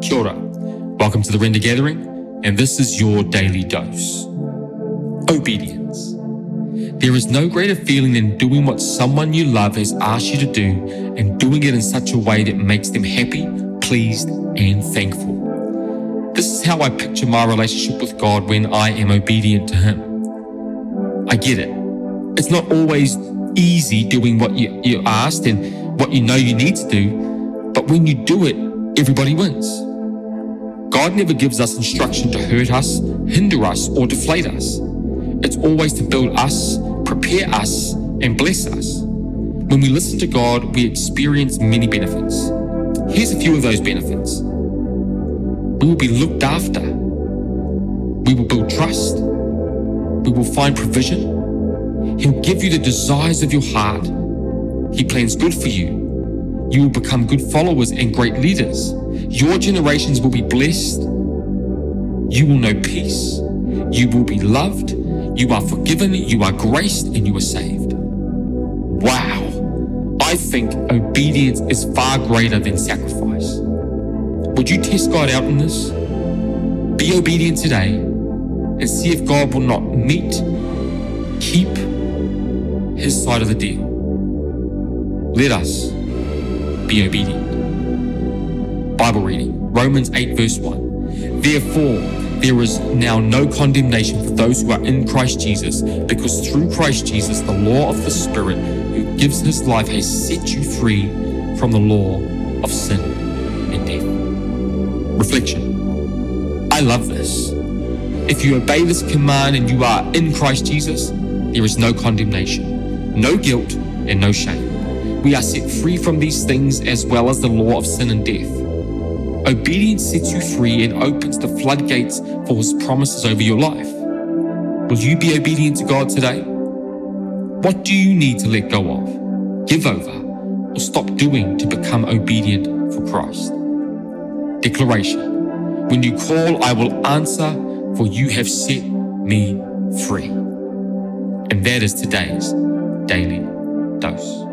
Kia ora. Welcome to the Render Gathering, and this is your daily dose. Obedience. There is no greater feeling than doing what someone you love has asked you to do and doing it in such a way that makes them happy, pleased, and thankful. This is how I picture my relationship with God when I am obedient to Him. I get it. It's not always easy doing what you, you're asked and what you know you need to do, but when you do it, everybody wins. God never gives us instruction to hurt us, hinder us, or deflate us. It's always to build us, prepare us, and bless us. When we listen to God, we experience many benefits. Here's a few of those benefits we will be looked after, we will build trust, we will find provision. He'll give you the desires of your heart. He plans good for you. You will become good followers and great leaders. Your generations will be blessed. You will know peace. You will be loved. You are forgiven. You are graced and you are saved. Wow. I think obedience is far greater than sacrifice. Would you test God out in this? Be obedient today and see if God will not meet, keep his side of the deal. Let us be obedient. Bible reading Romans 8, verse 1. Therefore, there is now no condemnation for those who are in Christ Jesus, because through Christ Jesus, the law of the Spirit who gives his life has set you free from the law of sin and death. Reflection I love this. If you obey this command and you are in Christ Jesus, there is no condemnation, no guilt, and no shame we are set free from these things as well as the law of sin and death. Obedience sets you free and opens the floodgates for his promises over your life. Will you be obedient to God today? What do you need to let go of, give over, or stop doing to become obedient for Christ? Declaration When you call, I will answer, for you have set me free. And that is today's daily dose.